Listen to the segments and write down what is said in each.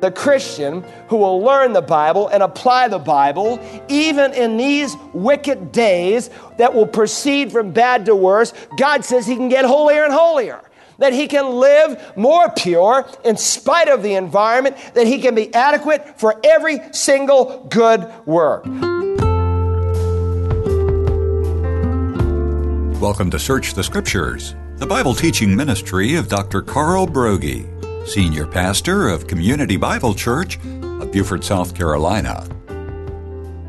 The Christian who will learn the Bible and apply the Bible, even in these wicked days that will proceed from bad to worse, God says he can get holier and holier. That he can live more pure in spite of the environment, that he can be adequate for every single good work. Welcome to Search the Scriptures, the Bible teaching ministry of Dr. Carl Broggi, Senior Pastor of Community Bible Church of Beaufort, South Carolina.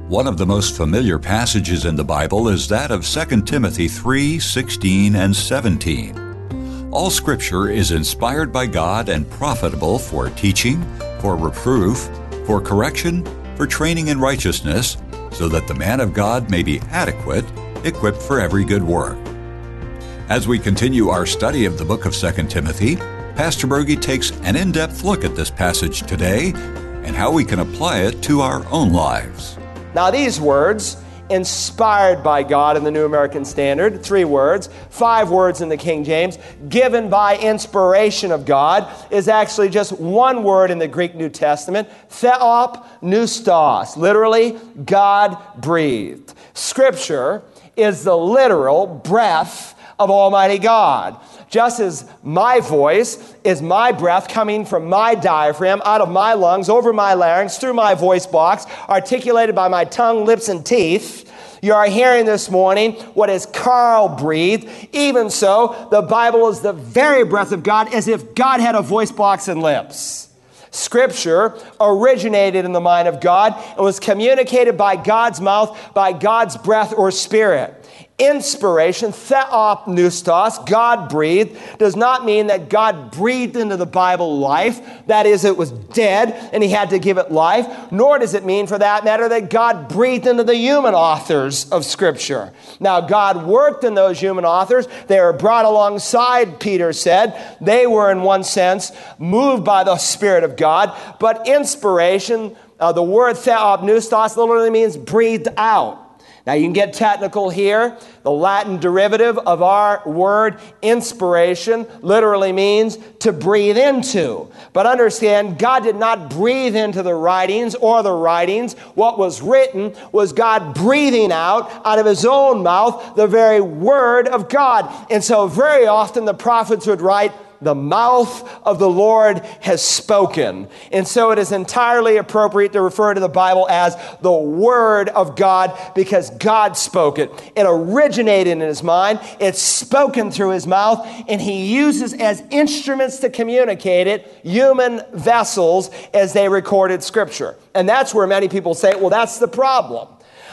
One of the most familiar passages in the Bible is that of 2 Timothy 3 16 and 17. All Scripture is inspired by God and profitable for teaching, for reproof, for correction, for training in righteousness, so that the man of God may be adequate equipped for every good work. As we continue our study of the book of 2 Timothy, Pastor Broggi takes an in depth look at this passage today and how we can apply it to our own lives. Now, these words, inspired by God in the New American Standard, three words, five words in the King James, given by inspiration of God, is actually just one word in the Greek New Testament, theopneustos, literally, God breathed. Scripture is the literal breath of Almighty God. Just as my voice is my breath coming from my diaphragm, out of my lungs, over my larynx, through my voice box, articulated by my tongue, lips, and teeth, you are hearing this morning what is Carl breathed. Even so, the Bible is the very breath of God, as if God had a voice box and lips. Scripture originated in the mind of God and was communicated by God's mouth, by God's breath or spirit. Inspiration, theopneustos, God breathed, does not mean that God breathed into the Bible life. That is, it was dead and he had to give it life. Nor does it mean, for that matter, that God breathed into the human authors of Scripture. Now, God worked in those human authors. They were brought alongside, Peter said. They were, in one sense, moved by the Spirit of God. But inspiration, uh, the word theopneustos literally means breathed out. Now, you can get technical here. The Latin derivative of our word inspiration literally means to breathe into. But understand, God did not breathe into the writings or the writings. What was written was God breathing out out of his own mouth the very word of God. And so, very often, the prophets would write, the mouth of the Lord has spoken. And so it is entirely appropriate to refer to the Bible as the Word of God because God spoke it. It originated in His mind, it's spoken through His mouth, and He uses as instruments to communicate it human vessels as they recorded Scripture. And that's where many people say, well, that's the problem.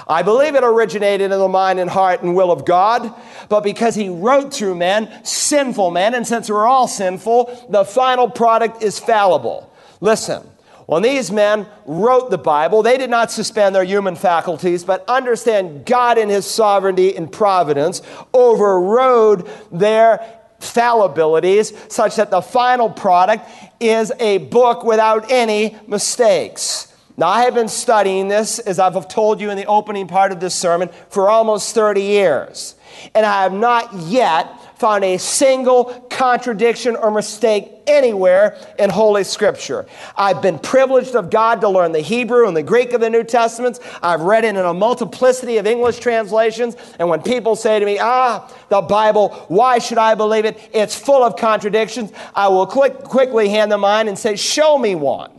I believe it originated in the mind and heart and will of God, but because He wrote through men, sinful men, and since we're all sinful, the final product is fallible. Listen, when these men wrote the Bible, they did not suspend their human faculties, but understand God in His sovereignty and providence overrode their fallibilities such that the final product is a book without any mistakes. Now, I have been studying this, as I've told you in the opening part of this sermon, for almost 30 years. And I have not yet found a single contradiction or mistake anywhere in Holy Scripture. I've been privileged of God to learn the Hebrew and the Greek of the New Testaments. I've read it in a multiplicity of English translations. And when people say to me, ah, the Bible, why should I believe it? It's full of contradictions. I will quick, quickly hand them mine and say, show me one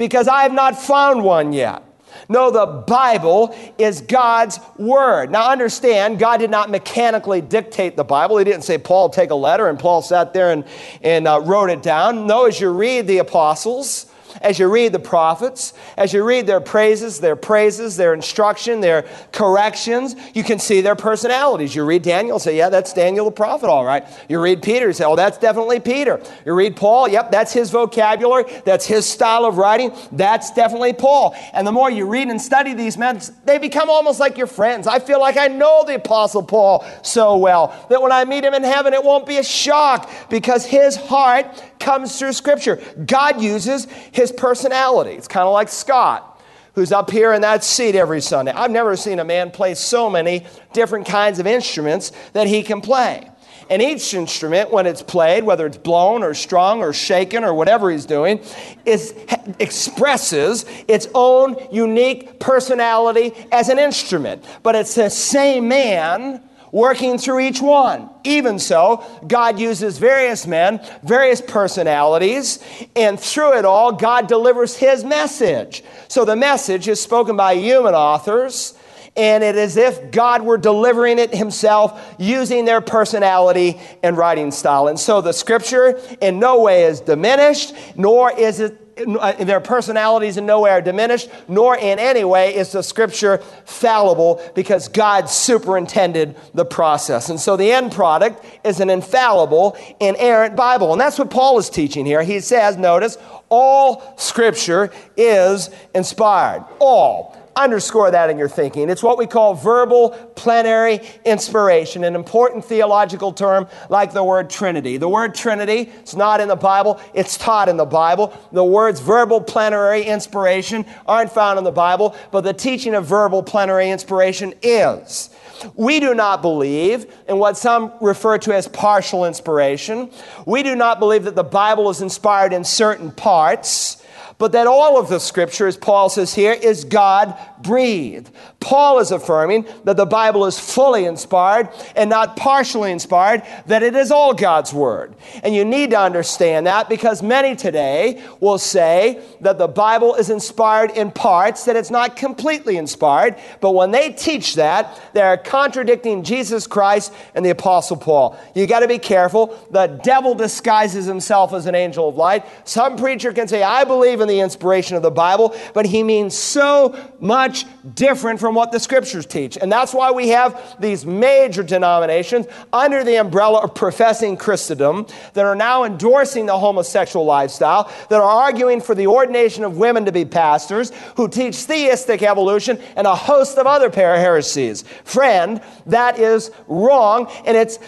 because I have not found one yet. No, the Bible is God's Word. Now, understand, God did not mechanically dictate the Bible. He didn't say, Paul, take a letter, and Paul sat there and, and uh, wrote it down. No, as you read the apostles, as you read the prophets, as you read their praises, their praises, their instruction, their corrections, you can see their personalities. You read Daniel, say, yeah, that's Daniel the prophet, all right. You read Peter, say, oh, that's definitely Peter. You read Paul, yep, that's his vocabulary, that's his style of writing, that's definitely Paul. And the more you read and study these men, they become almost like your friends. I feel like I know the Apostle Paul so well that when I meet him in heaven, it won't be a shock because his heart comes through Scripture. God uses his personality. It's kind of like Scott, who's up here in that seat every Sunday. I've never seen a man play so many different kinds of instruments that he can play. And each instrument, when it's played, whether it's blown or strung or shaken or whatever he's doing, is, expresses its own unique personality as an instrument. But it's the same man working through each one. Even so, God uses various men, various personalities, and through it all, God delivers His message. So the message is spoken by human authors, and it is if God were delivering it Himself using their personality and writing style. And so the scripture in no way is diminished, nor is it Uh, their personalities in no way are diminished, nor in any way is the scripture fallible because God superintended the process. And so the end product is an infallible, inerrant Bible. And that's what Paul is teaching here. He says, notice, all scripture is inspired. All underscore that in your thinking. It's what we call verbal plenary inspiration, an important theological term like the word Trinity. The word Trinity, it's not in the Bible, it's taught in the Bible. The words verbal plenary inspiration aren't found in the Bible, but the teaching of verbal plenary inspiration is. We do not believe in what some refer to as partial inspiration. We do not believe that the Bible is inspired in certain parts but that all of the scripture, as Paul says here, is God breathed. Paul is affirming that the Bible is fully inspired and not partially inspired, that it is all God's word. And you need to understand that because many today will say that the Bible is inspired in parts, that it's not completely inspired. But when they teach that, they're contradicting Jesus Christ and the Apostle Paul. You got to be careful. The devil disguises himself as an angel of light. Some preacher can say, I believe in the inspiration of the Bible, but he means so much different from what the scriptures teach. And that's why we have these major denominations under the umbrella of professing Christendom that are now endorsing the homosexual lifestyle, that are arguing for the ordination of women to be pastors, who teach theistic evolution and a host of other heresies. Friend, that is wrong, and it's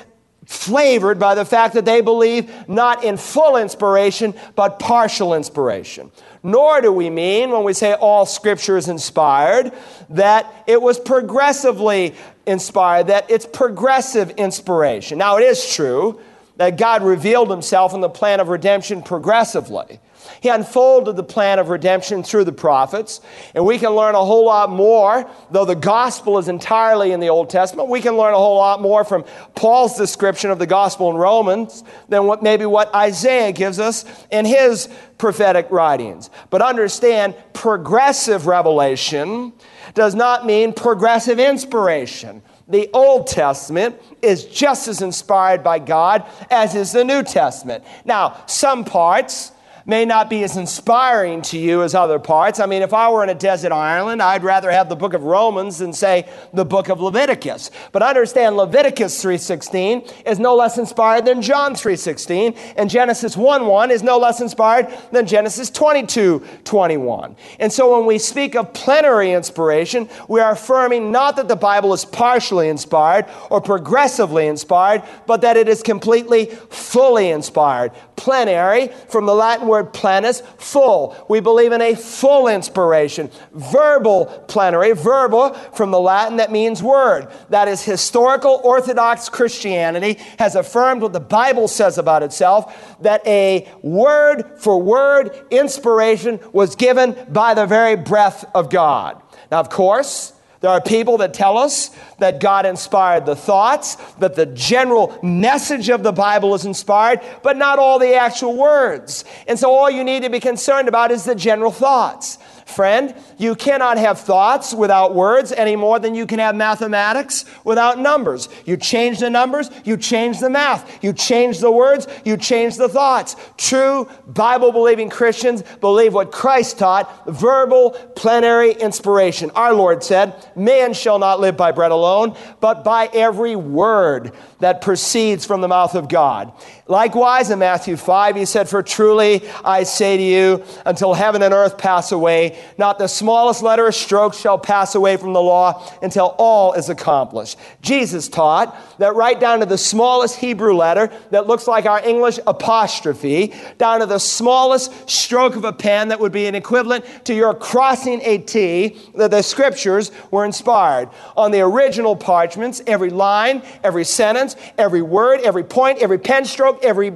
flavored by the fact that they believe not in full inspiration, but partial inspiration. Nor do we mean, when we say all scripture is inspired, that it was progressively inspired, that it's progressive inspiration. Now, it is true that God revealed himself in the plan of redemption progressively. He unfolded the plan of redemption through the prophets, and we can learn a whole lot more, though the gospel is entirely in the Old Testament. We can learn a whole lot more from Paul's description of the gospel in Romans than what maybe what Isaiah gives us in his prophetic writings. But understand, progressive revelation does not mean progressive inspiration. The Old Testament is just as inspired by God as is the New Testament. Now, some parts, may not be as inspiring to you as other parts. I mean, if I were in a desert island, I'd rather have the book of Romans than say the book of Leviticus. But understand Leviticus 3:16 is no less inspired than John 3:16, and Genesis 1:1 is no less inspired than Genesis 22:21. And so when we speak of plenary inspiration, we are affirming not that the Bible is partially inspired or progressively inspired, but that it is completely fully inspired. Plenary from the Latin word plenus, full. We believe in a full inspiration. Verbal plenary, verbal from the Latin that means word. That is historical Orthodox Christianity has affirmed what the Bible says about itself that a word for word inspiration was given by the very breath of God. Now, of course, there are people that tell us that God inspired the thoughts, that the general message of the Bible is inspired, but not all the actual words. And so all you need to be concerned about is the general thoughts. Friend, you cannot have thoughts without words any more than you can have mathematics without numbers. You change the numbers, you change the math. You change the words, you change the thoughts. True Bible believing Christians believe what Christ taught verbal, plenary inspiration. Our Lord said, Man shall not live by bread alone, but by every word that proceeds from the mouth of God. Likewise, in Matthew 5, he said, For truly I say to you, until heaven and earth pass away, not the smallest letter or stroke shall pass away from the law until all is accomplished. Jesus taught that right down to the smallest Hebrew letter that looks like our English apostrophe, down to the smallest stroke of a pen that would be an equivalent to your crossing a T, that the scriptures were inspired. On the original parchments, every line, every sentence, every word, every point, every pen stroke, every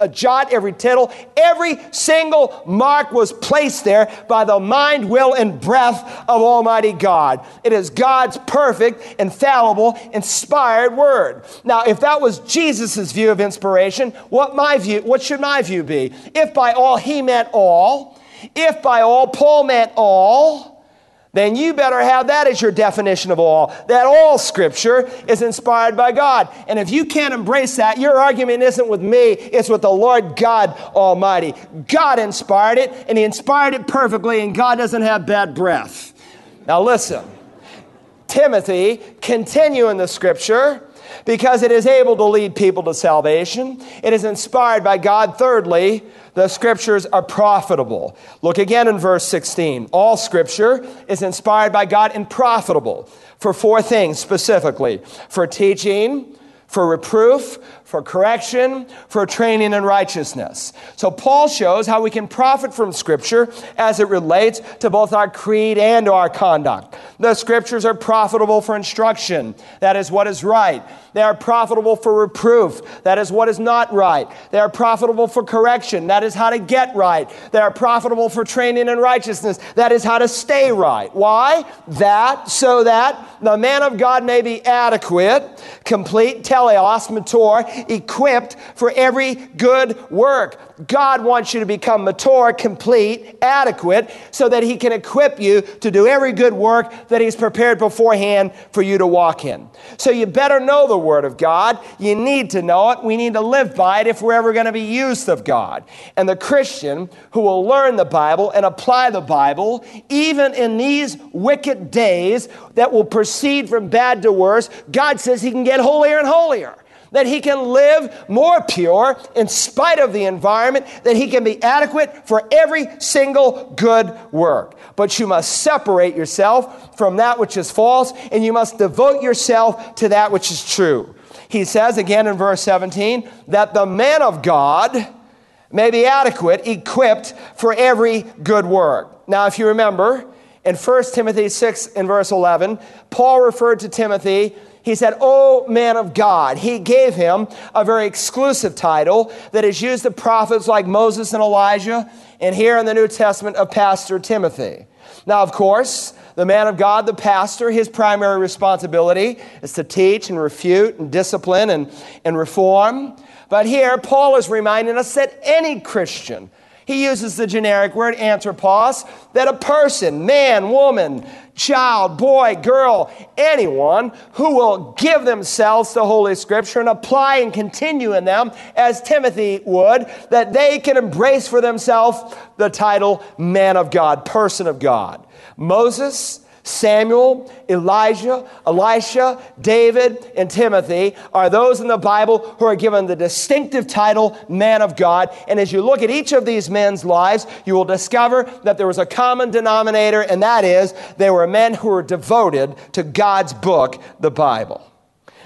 a jot, every tittle, every single mark was placed there by the mind, will, and breath of Almighty God. It is God's perfect, infallible, inspired word. Now, if that was Jesus' view of inspiration, what my view, what should my view be? If by all he meant all, if by all Paul meant all, then you better have that as your definition of all. That all scripture is inspired by God. And if you can't embrace that, your argument isn't with me, it's with the Lord God Almighty. God inspired it, and He inspired it perfectly, and God doesn't have bad breath. Now listen, Timothy, continue in the scripture because it is able to lead people to salvation. It is inspired by God. Thirdly, the scriptures are profitable. Look again in verse 16. All scripture is inspired by God and profitable for four things specifically for teaching, for reproof, for correction, for training in righteousness. So Paul shows how we can profit from Scripture as it relates to both our creed and our conduct. The Scriptures are profitable for instruction. That is what is right. They are profitable for reproof. That is what is not right. They are profitable for correction. That is how to get right. They are profitable for training in righteousness. That is how to stay right. Why? That so that the man of God may be adequate, complete, teleos, mature, equipped for every good work. God wants you to become mature, complete, adequate, so that He can equip you to do every good work that He's prepared beforehand for you to walk in. So you better know the Word of God. You need to know it. We need to live by it if we're ever going to be used of God. And the Christian who will learn the Bible and apply the Bible, even in these wicked days that will proceed from bad to worse, God says He can get holier and holier that he can live more pure in spite of the environment, that he can be adequate for every single good work. But you must separate yourself from that which is false, and you must devote yourself to that which is true. He says again in verse 17 that the man of God may be adequate, equipped for every good work. Now, if you remember, in 1 Timothy 6 and verse 11, Paul referred to Timothy he said, Oh, man of God. He gave him a very exclusive title that is used of prophets like Moses and Elijah, and here in the New Testament of Pastor Timothy. Now, of course, the man of God, the pastor, his primary responsibility is to teach and refute and discipline and, and reform. But here, Paul is reminding us that any Christian, he uses the generic word anthropos, that a person, man, woman, child, boy, girl, anyone who will give themselves to Holy Scripture and apply and continue in them, as Timothy would, that they can embrace for themselves the title man of God, person of God. Moses, Samuel, Elijah, Elisha, David, and Timothy are those in the Bible who are given the distinctive title man of God. And as you look at each of these men's lives, you will discover that there was a common denominator, and that is they were men who were devoted to God's book, the Bible.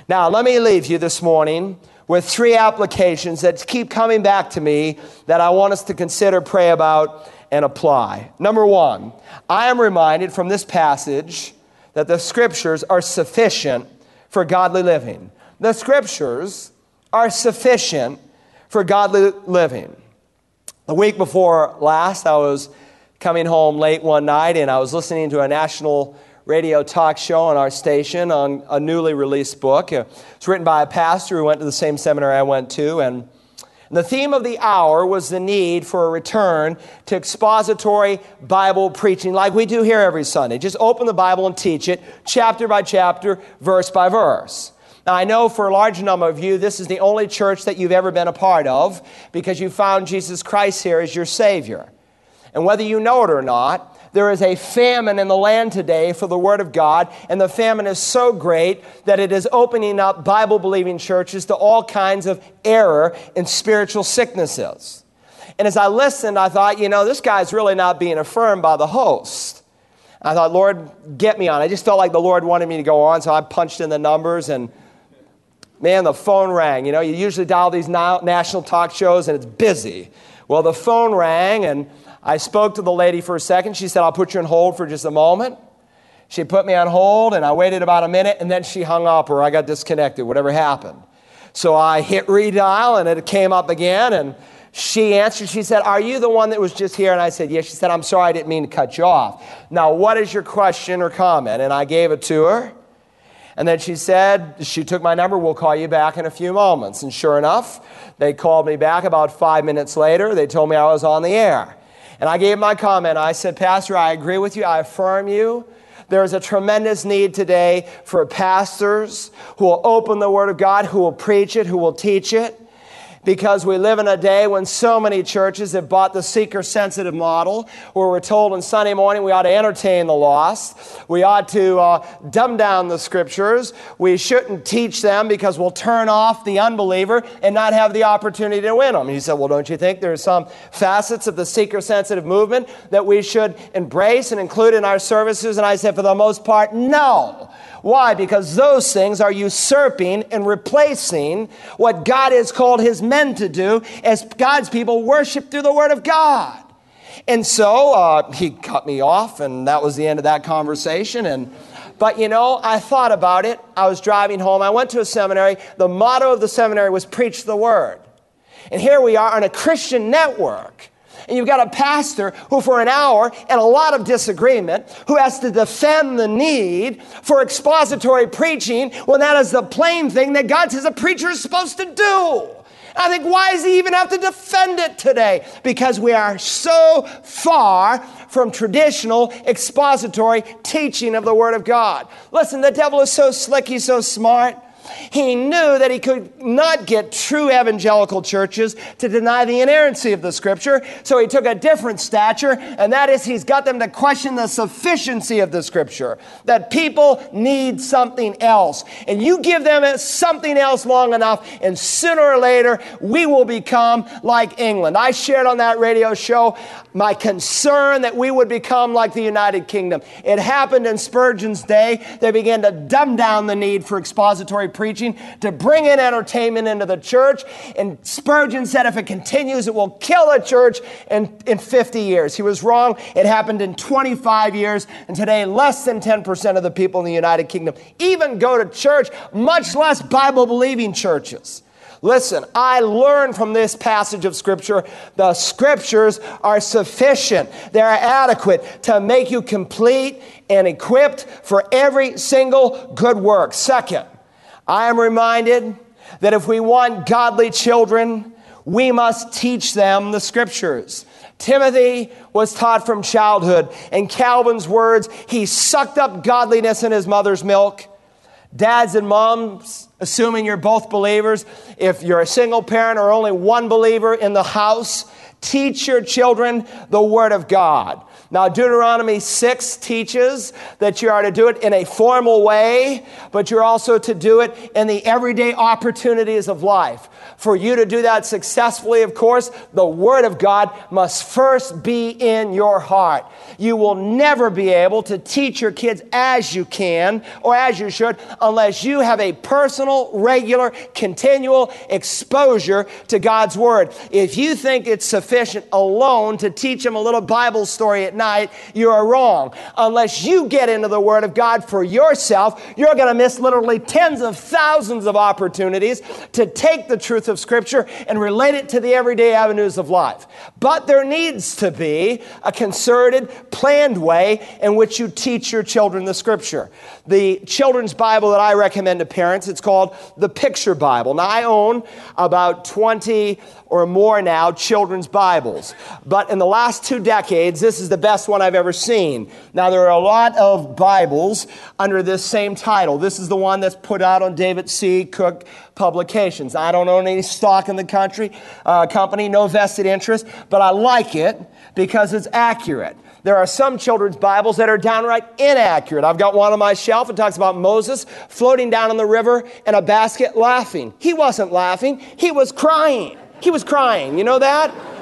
Now, let me leave you this morning with three applications that keep coming back to me that I want us to consider, pray about, and apply. Number one, I am reminded from this passage that the scriptures are sufficient for godly living. The scriptures are sufficient for godly living. The week before last, I was coming home late one night and I was listening to a national radio talk show on our station on a newly released book. It's written by a pastor who went to the same seminary I went to, and the theme of the hour was the need for a return to expository Bible preaching like we do here every Sunday. Just open the Bible and teach it chapter by chapter, verse by verse. Now, I know for a large number of you, this is the only church that you've ever been a part of because you found Jesus Christ here as your Savior. And whether you know it or not, there is a famine in the land today for the Word of God, and the famine is so great that it is opening up Bible believing churches to all kinds of error and spiritual sicknesses. And as I listened, I thought, you know, this guy's really not being affirmed by the host. I thought, Lord, get me on. I just felt like the Lord wanted me to go on, so I punched in the numbers and man, the phone rang. You know, you usually dial these national talk shows and it's busy. Well, the phone rang and I spoke to the lady for a second. She said, I'll put you on hold for just a moment. She put me on hold and I waited about a minute and then she hung up or I got disconnected, whatever happened. So I hit redial and it came up again and she answered, she said, Are you the one that was just here? And I said, Yes. She said, I'm sorry, I didn't mean to cut you off. Now, what is your question or comment? And I gave it to her. And then she said, She took my number, we'll call you back in a few moments. And sure enough, they called me back about five minutes later. They told me I was on the air. And I gave my comment. I said, Pastor, I agree with you. I affirm you. There is a tremendous need today for pastors who will open the Word of God, who will preach it, who will teach it because we live in a day when so many churches have bought the seeker sensitive model where we're told on Sunday morning we ought to entertain the lost. We ought to uh, dumb down the scriptures. We shouldn't teach them because we'll turn off the unbeliever and not have the opportunity to win them. He said, Well, don't you think there are some facets of the seeker sensitive movement that we should embrace and include in our services? And I said, For the most part, no. Why? Because those things are usurping and replacing what God has called his men to do as God's people worship through the Word of God. And so uh, he cut me off, and that was the end of that conversation. And but you know, I thought about it. I was driving home. I went to a seminary. The motto of the seminary was preach the word. And here we are on a Christian network and you've got a pastor who, for an hour and a lot of disagreement, who has to defend the need for expository preaching when that is the plain thing that God says a preacher is supposed to do. I think, why does he even have to defend it today? Because we are so far from traditional expository teaching of the Word of God. Listen, the devil is so slick, he's so smart. He knew that he could not get true evangelical churches to deny the inerrancy of the scripture, so he took a different stature, and that is he's got them to question the sufficiency of the scripture. That people need something else. And you give them something else long enough, and sooner or later, we will become like England. I shared on that radio show my concern that we would become like the United Kingdom. It happened in Spurgeon's day. They began to dumb down the need for expository preaching to bring in entertainment into the church. And Spurgeon said if it continues, it will kill the church in, in 50 years. He was wrong. It happened in 25 years. And today, less than 10% of the people in the United Kingdom even go to church, much less Bible believing churches. Listen, I learned from this passage of Scripture the Scriptures are sufficient, they're adequate to make you complete and equipped for every single good work. Second, I am reminded that if we want godly children, we must teach them the scriptures. Timothy was taught from childhood. In Calvin's words, he sucked up godliness in his mother's milk. Dads and moms, assuming you're both believers, if you're a single parent or only one believer in the house, teach your children the Word of God. Now, Deuteronomy 6 teaches that you are to do it in a formal way, but you're also to do it in the everyday opportunities of life. For you to do that successfully, of course, the Word of God must first be in your heart. You will never be able to teach your kids as you can or as you should unless you have a personal, regular, continual exposure to God's Word. If you think it's sufficient alone to teach them a little Bible story at night, you are wrong. Unless you get into the Word of God for yourself, you're going to miss literally tens of thousands of opportunities to take the truth of Scripture and relate it to the everyday avenues of life. But there needs to be a concerted, planned way in which you teach your children the Scripture. The children's Bible that I recommend to parents, it's called the Picture Bible. Now, I own about 20 or more now children's Bibles. But in the last two decades, this is the best one I've ever seen. Now, there are a lot of Bibles under this same title. This is the one that's put out on David C. Cook Publications. I don't own any stock in the country, uh, company, no vested interest, but I like it because it's accurate. There are some children's Bibles that are downright inaccurate. I've got one on my shelf. It talks about Moses floating down in the river in a basket laughing. He wasn't laughing, he was crying. He was crying. You know that?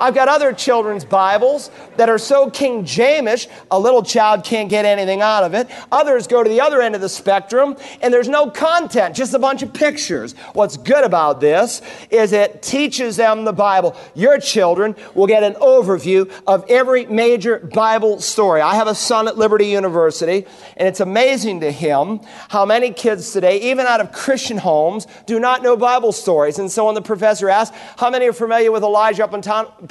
I've got other children's Bibles that are so King Jamesish, a little child can't get anything out of it. Others go to the other end of the spectrum, and there's no content, just a bunch of pictures. What's good about this is it teaches them the Bible. Your children will get an overview of every major Bible story. I have a son at Liberty University, and it's amazing to him how many kids today, even out of Christian homes, do not know Bible stories. And so when the professor asks, How many are familiar with Elijah up on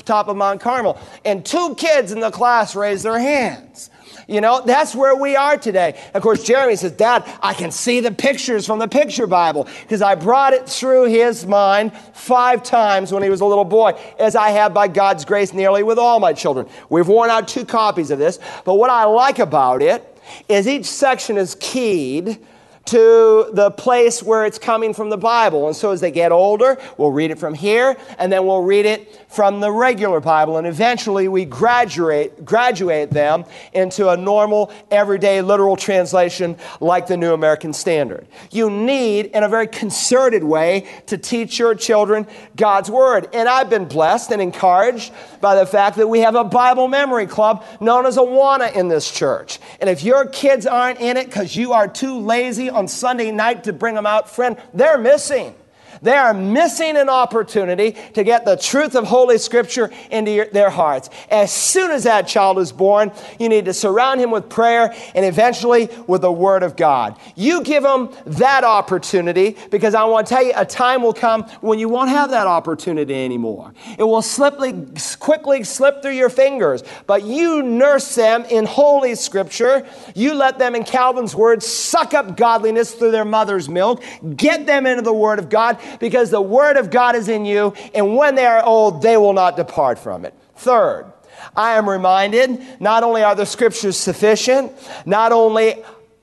top of Mount Carmel? And two kids in the class raise their hands. You know, that's where we are today. Of course, Jeremy says, Dad, I can see the pictures from the picture Bible because I brought it through his mind five times when he was a little boy, as I have by God's grace nearly with all my children. We've worn out two copies of this, but what I like about it is each section is keyed to the place where it's coming from the Bible. And so as they get older, we'll read it from here, and then we'll read it from the regular Bible. And eventually we graduate, graduate them into a normal, everyday, literal translation like the New American Standard. You need, in a very concerted way, to teach your children God's Word. And I've been blessed and encouraged by the fact that we have a Bible memory club known as Awana in this church. And if your kids aren't in it because you are too lazy on Sunday night to bring them out, friend, they're missing. They are missing an opportunity to get the truth of Holy Scripture into your, their hearts. As soon as that child is born, you need to surround him with prayer and eventually with the Word of God. You give them that opportunity because I want to tell you a time will come when you won't have that opportunity anymore. It will sliply, quickly slip through your fingers, but you nurse them in Holy Scripture. You let them, in Calvin's words, suck up godliness through their mother's milk. Get them into the Word of God because the Word of God is in you, and when they are old, they will not depart from it. Third, I am reminded not only are the Scriptures sufficient, not only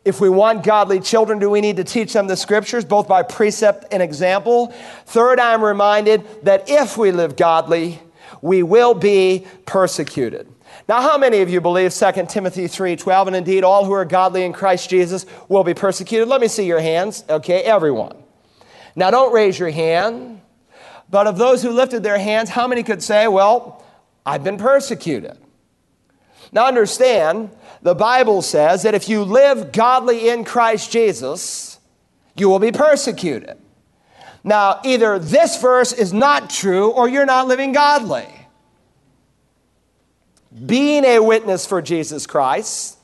if we want godly children, do we need to teach them the scriptures, both by precept and example? Third, I am reminded that if we live godly, we will be persecuted. Now, how many of you believe 2 Timothy 3:12 and indeed all who are godly in Christ Jesus will be persecuted? Let me see your hands. Okay, everyone. Now, don't raise your hand, but of those who lifted their hands, how many could say, Well, I've been persecuted? Now, understand, the Bible says that if you live godly in Christ Jesus, you will be persecuted. Now, either this verse is not true or you're not living godly. Being a witness for Jesus Christ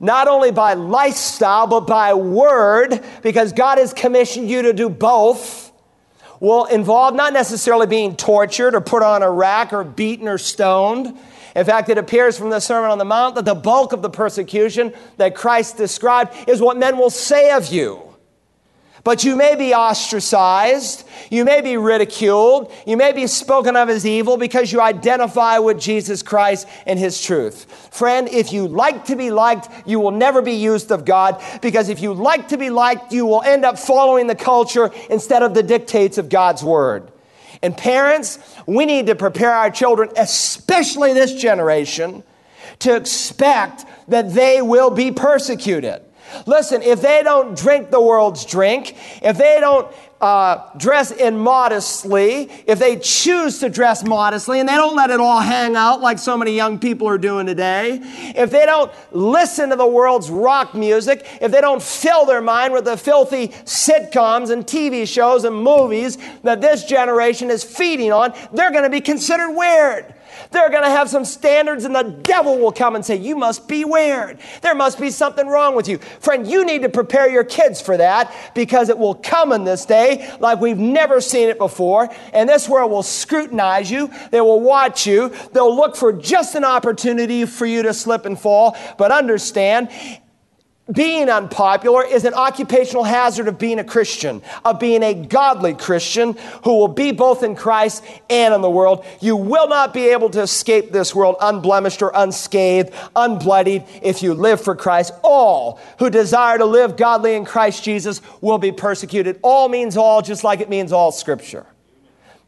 not only by lifestyle, but by word, because God has commissioned you to do both, will involve not necessarily being tortured or put on a rack or beaten or stoned. In fact, it appears from the Sermon on the Mount that the bulk of the persecution that Christ described is what men will say of you. But you may be ostracized, you may be ridiculed, you may be spoken of as evil because you identify with Jesus Christ and His truth. Friend, if you like to be liked, you will never be used of God because if you like to be liked, you will end up following the culture instead of the dictates of God's Word. And parents, we need to prepare our children, especially this generation, to expect that they will be persecuted. Listen, if they don't drink the world's drink, if they don't uh, dress immodestly, if they choose to dress modestly and they don't let it all hang out like so many young people are doing today, if they don't listen to the world's rock music, if they don't fill their mind with the filthy sitcoms and TV shows and movies that this generation is feeding on, they're going to be considered weird. They're going to have some standards, and the devil will come and say, You must be weird. There must be something wrong with you. Friend, you need to prepare your kids for that because it will come in this day like we've never seen it before. And this world will scrutinize you, they will watch you, they'll look for just an opportunity for you to slip and fall. But understand, being unpopular is an occupational hazard of being a Christian, of being a godly Christian who will be both in Christ and in the world. You will not be able to escape this world unblemished or unscathed, unbloodied if you live for Christ. All who desire to live godly in Christ Jesus will be persecuted. All means all, just like it means all scripture.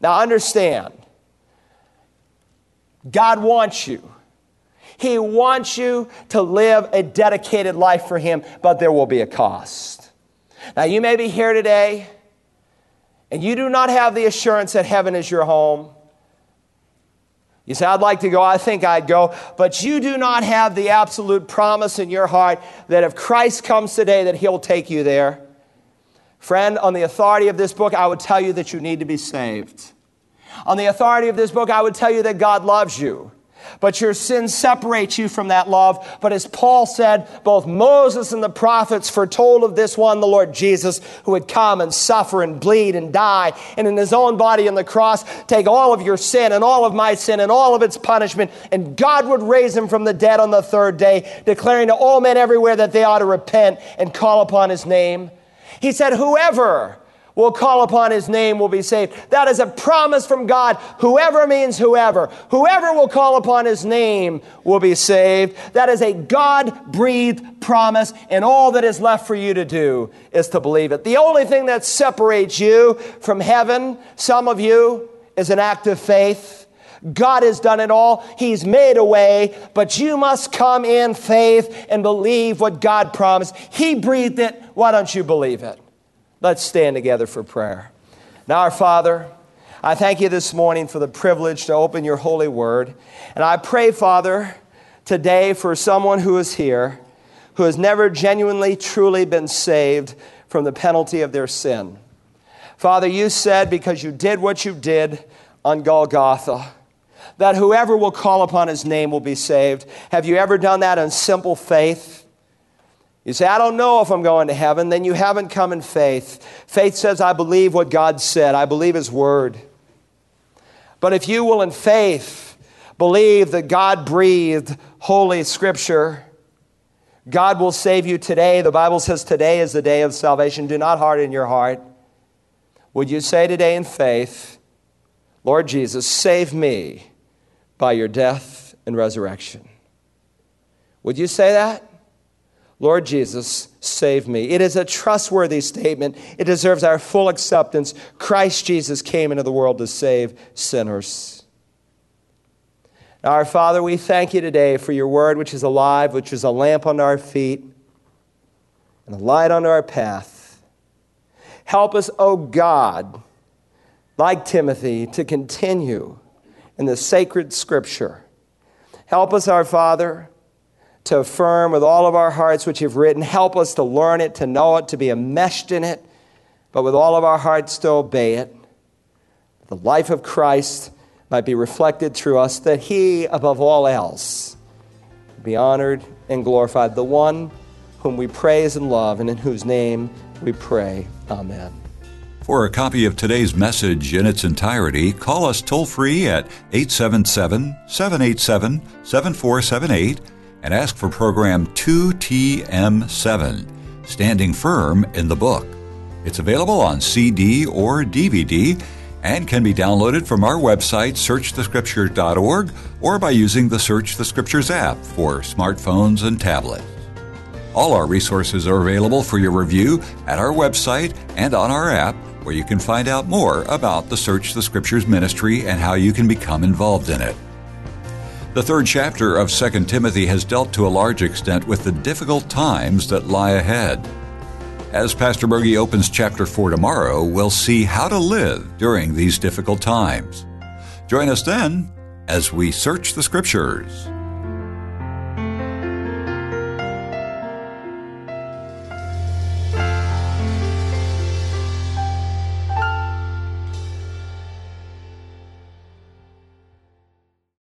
Now understand, God wants you he wants you to live a dedicated life for Him, but there will be a cost. Now, you may be here today and you do not have the assurance that heaven is your home. You say, I'd like to go, I think I'd go, but you do not have the absolute promise in your heart that if Christ comes today, that He'll take you there. Friend, on the authority of this book, I would tell you that you need to be saved. On the authority of this book, I would tell you that God loves you but your sin separates you from that love. But as Paul said, both Moses and the prophets foretold of this one, the Lord Jesus, who would come and suffer and bleed and die, and in his own body on the cross, take all of your sin and all of my sin and all of its punishment, and God would raise him from the dead on the third day, declaring to all men everywhere that they ought to repent and call upon his name. He said, Whoever will call upon his name will be saved. That is a promise from God. Whoever means whoever. Whoever will call upon his name will be saved. That is a God breathed promise, and all that is left for you to do is to believe it. The only thing that separates you from heaven, some of you, is an act of faith. God has done it all. He's made a way, but you must come in faith and believe what God promised. He breathed it. Why don't you believe it? Let's stand together for prayer. Now, our Father, I thank you this morning for the privilege to open your holy word. And I pray, Father, today for someone who is here who has never genuinely, truly been saved from the penalty of their sin. Father, you said because you did what you did on Golgotha, that whoever will call upon his name will be saved. Have you ever done that in simple faith? You say, I don't know if I'm going to heaven, then you haven't come in faith. Faith says, I believe what God said, I believe His word. But if you will, in faith, believe that God breathed holy scripture, God will save you today. The Bible says today is the day of salvation. Do not harden your heart. Would you say today in faith, Lord Jesus, save me by your death and resurrection? Would you say that? Lord Jesus, save me. It is a trustworthy statement. It deserves our full acceptance. Christ Jesus came into the world to save sinners. Now, our Father, we thank you today for your word, which is alive, which is a lamp on our feet and a light on our path. Help us, O oh God, like Timothy, to continue in the sacred scripture. Help us, our Father to affirm with all of our hearts which you've written. Help us to learn it, to know it, to be enmeshed in it, but with all of our hearts to obey it. The life of Christ might be reflected through us, that He, above all else, be honored and glorified. The one whom we praise and love, and in whose name we pray. Amen. For a copy of today's message in its entirety, call us toll free at 877 787 7478 and ask for program 2TM7, Standing Firm in the Book. It's available on CD or DVD and can be downloaded from our website, searchthescriptures.org, or by using the Search the Scriptures app for smartphones and tablets. All our resources are available for your review at our website and on our app, where you can find out more about the Search the Scriptures ministry and how you can become involved in it. The third chapter of 2 Timothy has dealt to a large extent with the difficult times that lie ahead. As Pastor Broggi opens chapter 4 tomorrow, we'll see how to live during these difficult times. Join us then as we search the Scriptures.